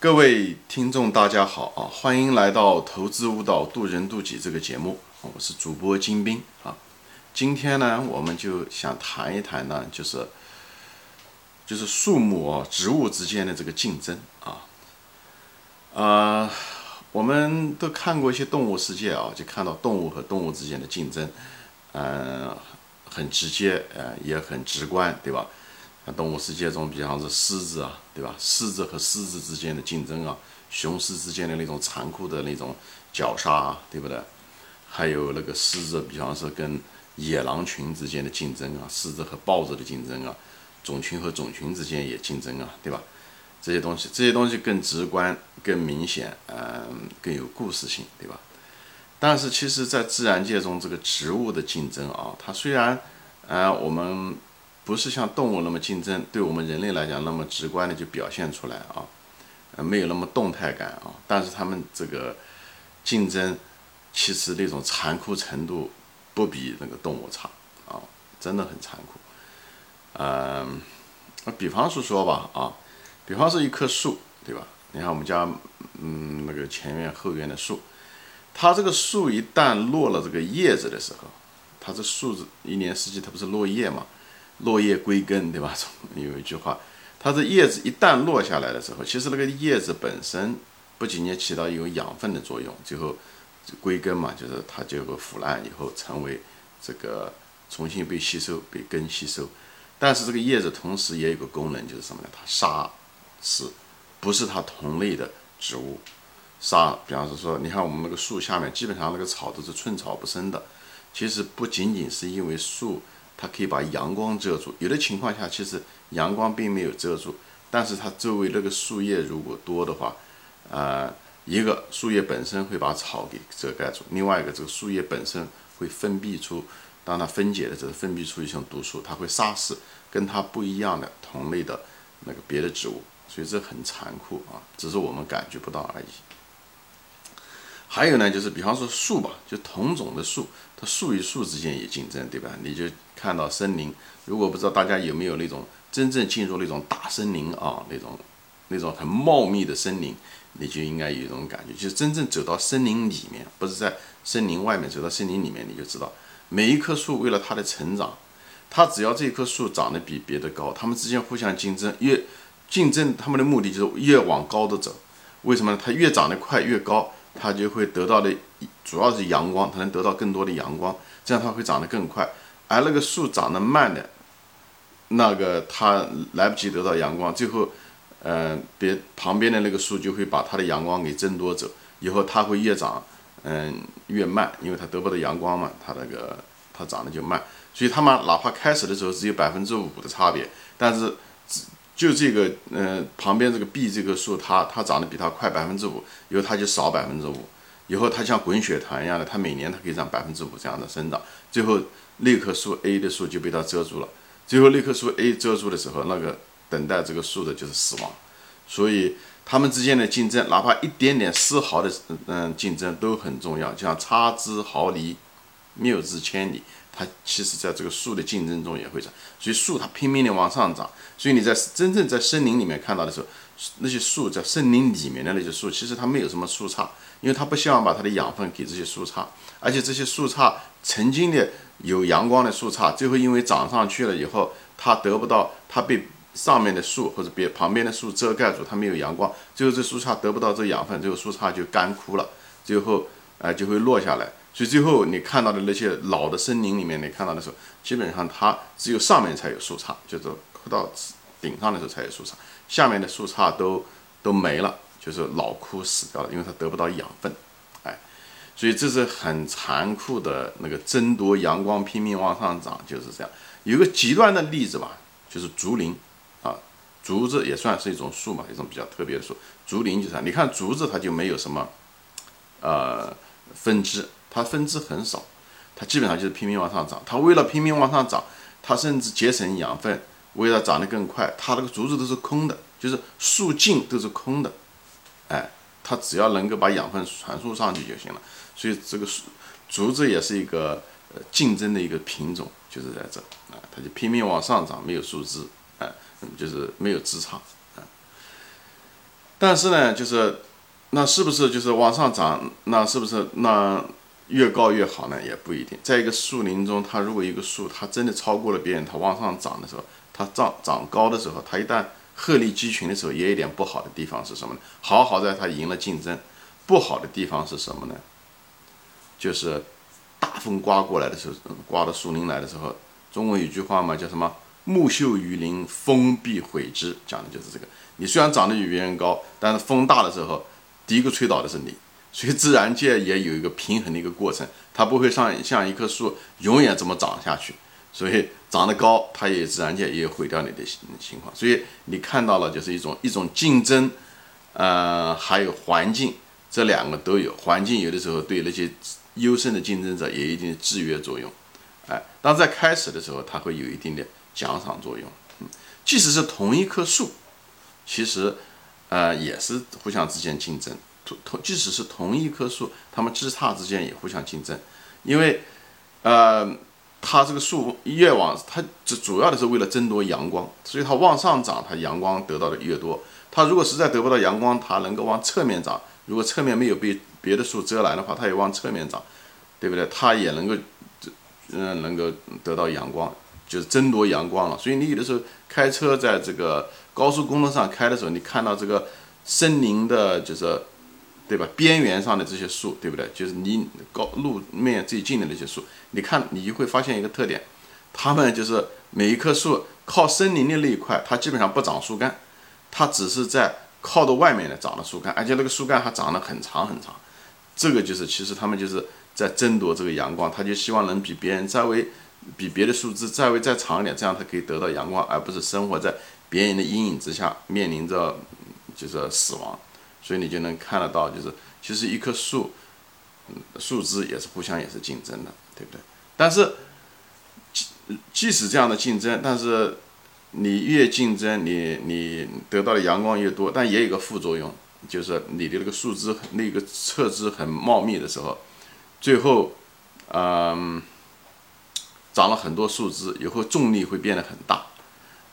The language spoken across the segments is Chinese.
各位听众，大家好啊！欢迎来到《投资舞蹈渡人渡己》这个节目，我是主播金兵啊。今天呢，我们就想谈一谈呢，就是就是树木啊、植物之间的这个竞争啊。啊，我们都看过一些动物世界啊，就看到动物和动物之间的竞争，嗯，很直接，呃，也很直观，对吧？动物世界中，比方说狮子啊，对吧？狮子和狮子之间的竞争啊，雄狮之间的那种残酷的那种绞杀，啊，对不对？还有那个狮子，比方说跟野狼群之间的竞争啊，狮子和豹子的竞争啊，种群和种群之间也竞争啊，对吧？这些东西，这些东西更直观、更明显，嗯，更有故事性，对吧？但是，其实，在自然界中，这个植物的竞争啊，它虽然，呃，我们。不是像动物那么竞争，对我们人类来讲那么直观的就表现出来啊，呃，没有那么动态感啊。但是他们这个竞争，其实那种残酷程度不比那个动物差啊，真的很残酷。嗯，那比方说说吧啊，比方说一棵树，对吧？你看我们家嗯那个前院后院的树，它这个树一旦落了这个叶子的时候，它这树子一年四季它不是落叶嘛？落叶归根，对吧？有一句话，它的叶子一旦落下来的时候，其实那个叶子本身不仅仅起到有养分的作用，最后归根嘛，就是它就会腐烂以后成为这个重新被吸收，被根吸收。但是这个叶子同时也有个功能，就是什么呢？它杀死不是它同类的植物，杀。比方说，你看我们那个树下面，基本上那个草都是寸草不生的。其实不仅仅是因为树。它可以把阳光遮住，有的情况下其实阳光并没有遮住，但是它周围那个树叶如果多的话，呃，一个树叶本身会把草给遮盖住，另外一个这个树叶本身会分泌出，当它分解的时候分泌出一种毒素，它会杀死跟它不一样的同类的那个别的植物，所以这很残酷啊，只是我们感觉不到而已。还有呢，就是比方说树吧，就同种的树，它树与树之间也竞争，对吧？你就看到森林，如果不知道大家有没有那种真正进入那种大森林啊，那种那种很茂密的森林，你就应该有一种感觉，就是真正走到森林里面，不是在森林外面，走到森林里面，你就知道每一棵树为了它的成长，它只要这棵树长得比别的高，它们之间互相竞争，越竞争，他们的目的就是越往高的走。为什么呢？它越长得快越高。它就会得到的主要是阳光，它能得到更多的阳光，这样它会长得更快。而那个树长得慢的，那个它来不及得到阳光，最后，嗯，别旁边的那个树就会把它的阳光给争夺走，以后它会越长，嗯，越慢，因为它得不到阳光嘛，它那个它长得就慢。所以它们哪怕开始的时候只有百分之五的差别，但是。就这个，嗯，旁边这个 B 这棵树，它它长得比它快百分之五，以后它就少百分之五，以后它像滚雪团一样的，它每年它可以长百分之五这样的生长，最后那棵树 A 的树就被它遮住了，最后那棵树 A 遮住的时候，那个等待这个树的就是死亡，所以它们之间的竞争，哪怕一点点丝毫的嗯竞争都很重要，就像差之毫厘，谬之千里。它其实在这个树的竞争中也会长，所以树它拼命的往上涨。所以你在真正在森林里面看到的时候，那些树在森林里面的那些树，其实它没有什么树杈，因为它不希望把它的养分给这些树杈。而且这些树杈曾经的有阳光的树杈，最后因为长上去了以后，它得不到，它被上面的树或者别旁边的树遮盖住，它没有阳光，最后这树杈得不到这养分，最后树杈就干枯了，最后呃就会落下来。所以最后你看到的那些老的森林里面，你看到的时候，基本上它只有上面才有树杈，就是到顶上的时候才有树杈，下面的树杈都都没了，就是老枯死掉了，因为它得不到养分，哎，所以这是很残酷的那个争夺阳光，拼命往上涨，就是这样。有个极端的例子吧，就是竹林啊，竹子也算是一种树嘛，一种比较特别的树。竹林就是你看竹子它就没有什么呃分支。它分支很少，它基本上就是拼命往上涨。它为了拼命往上涨，它甚至节省养分，为了长得更快，它那个竹子都是空的，就是树茎都是空的。哎，它只要能够把养分传输上去就行了。所以这个树竹子也是一个呃竞争的一个品种，就是在这啊，它就拼命往上涨，没有树枝，哎，就是没有枝杈啊。但是呢，就是那是不是就是往上涨？那是不是那越高越好呢？也不一定。在一个树林中，它如果一个树它真的超过了别人，它往上涨的时候，它长长高的时候，它一旦鹤立鸡群的时候，也有点不好的地方是什么呢？好好在它赢了竞争，不好的地方是什么呢？就是大风刮过来的时候，刮到树林来的时候，中国有句话嘛，叫什么？木秀于林，风必毁之，讲的就是这个。你虽然长得比别人高，但是风大的时候，第一个吹倒的是你。所以自然界也有一个平衡的一个过程，它不会像像一棵树永远这么长下去。所以长得高，它也自然界也毁掉你的情情况。所以你看到了，就是一种一种竞争，呃，还有环境，这两个都有。环境有的时候对那些优胜的竞争者也有一定制约作用。哎，当在开始的时候，它会有一定的。奖赏作用，即使是同一棵树，其实，呃，也是互相之间竞争。同，即使是同一棵树，它们枝杈之间也互相竞争，因为，呃，它这个树越往它主主要的是为了争夺阳光，所以它往上涨，它阳光得到的越多。它如果实在得不到阳光，它能够往侧面长。如果侧面没有被别的树遮拦的话，它也往侧面长，对不对？它也能够，嗯，能够得到阳光。就是争夺阳光了，所以你有的时候开车在这个高速公路上开的时候，你看到这个森林的，就是对吧？边缘上的这些树，对不对？就是离高路面最近的那些树，你看你就会发现一个特点，它们就是每一棵树靠森林的那一块，它基本上不长树干，它只是在靠到外面的长了树干，而且那个树干还长得很长很长。这个就是其实他们就是在争夺这个阳光，他就希望能比别人稍微。比别的树枝再微再长一点，这样它可以得到阳光，而不是生活在别人的阴影之下，面临着就是死亡。所以你就能看得到，就是其实一棵树，树枝也是互相也是竞争的，对不对？但是即即使这样的竞争，但是你越竞争，你你得到的阳光越多，但也有个副作用，就是你的那个树枝那个侧枝很茂密的时候，最后，嗯。长了很多树枝以后，重力会变得很大，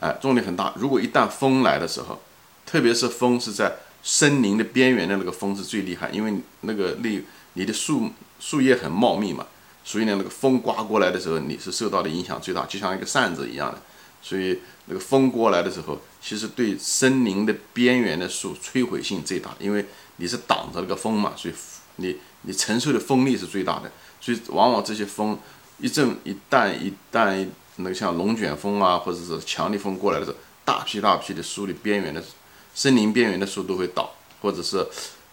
哎，重力很大。如果一旦风来的时候，特别是风是在森林的边缘的那个风是最厉害，因为那个那你的树树叶很茂密嘛，所以呢，那个风刮过来的时候，你是受到的影响最大，就像一个扇子一样的。所以那个风过来的时候，其实对森林的边缘的树摧毁性最大，因为你是挡着那个风嘛，所以你你承受的风力是最大的。所以往往这些风。一阵一旦一旦那个像龙卷风啊，或者是强力风过来的时候，大批大批的树的边缘的森林边缘的树都会倒，或者是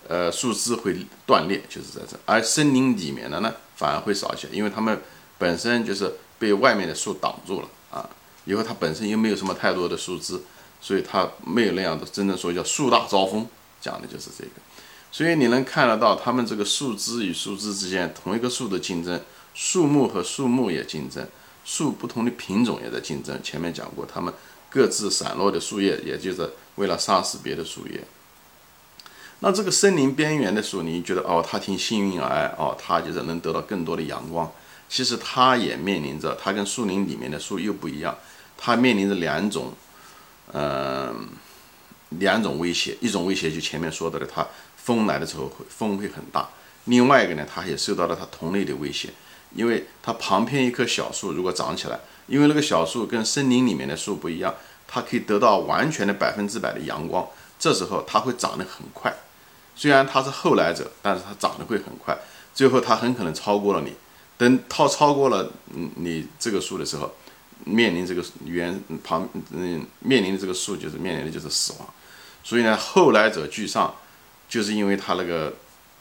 呃树枝会断裂，就是在这。而森林里面的呢，反而会少一些，因为它们本身就是被外面的树挡住了啊。以后它本身又没有什么太多的树枝，所以它没有那样的真正说叫树大招风，讲的就是这个。所以你能看得到，它们这个树枝与树枝之间同一个树的竞争。树木和树木也竞争，树不同的品种也在竞争。前面讲过，它们各自散落的树叶，也就是为了杀死别的树叶。那这个森林边缘的树，你觉得哦，它挺幸运啊，哦，它就是能得到更多的阳光。其实它也面临着，它跟树林里面的树又不一样，它面临着两种，嗯，两种威胁。一种威胁就前面说到的，它风来的时候会风会很大；另外一个呢，它也受到了它同类的威胁。因为它旁边一棵小树如果长起来，因为那个小树跟森林里面的树不一样，它可以得到完全的百分之百的阳光，这时候它会长得很快。虽然它是后来者，但是它长得会很快，最后它很可能超过了你。等它超过了嗯你这个树的时候，面临这个原旁嗯面临的这个树就是面临的就是死亡。所以呢，后来者居上，就是因为它那个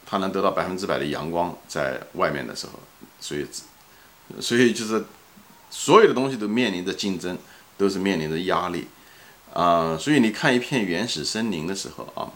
它能得到百分之百的阳光在外面的时候。所以，所以就是所有的东西都面临着竞争，都是面临着压力啊。所以你看一片原始森林的时候啊，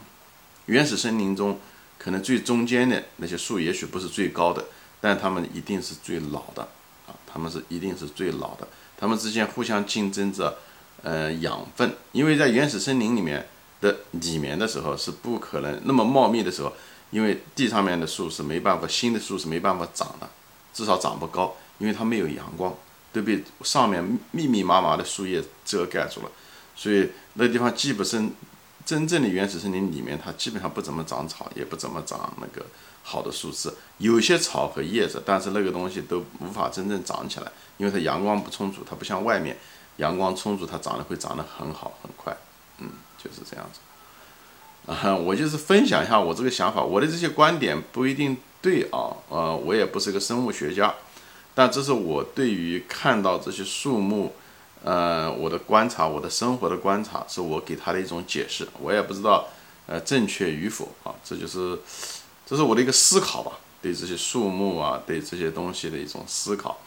原始森林中可能最中间的那些树，也许不是最高的，但它们一定是最老的啊。它们是一定是最老的，它们之间互相竞争着呃养分，因为在原始森林里面的里面的时候是不可能那么茂密的时候，因为地上面的树是没办法，新的树是没办法长的。至少长不高，因为它没有阳光，都被上面密密麻麻的树叶遮盖住了，所以那地方既不生，真正的原始森林里面，它基本上不怎么长草，也不怎么长那个好的树枝，有些草和叶子，但是那个东西都无法真正长起来，因为它阳光不充足，它不像外面阳光充足，它长得会长得很好很快，嗯，就是这样子。啊，我就是分享一下我这个想法，我的这些观点不一定对啊，呃，我也不是个生物学家，但这是我对于看到这些树木。呃，我的观察，我的生活的观察，是我给他的一种解释，我也不知道，呃，正确与否啊，这就是，这是我的一个思考吧，对这些树木啊，对这些东西的一种思考，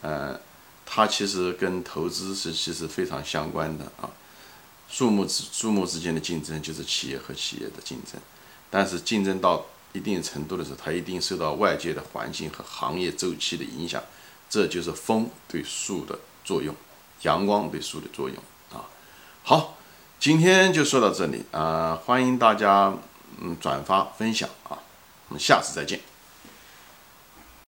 呃，它其实跟投资是其实非常相关的啊，树木之树木之间的竞争就是企业和企业的竞争，但是竞争到一定程度的时候，它一定受到外界的环境和行业周期的影响，这就是风对树的作用。阳光对树的作用啊，好，今天就说到这里啊，欢迎大家嗯转发分享啊，我们下次再见。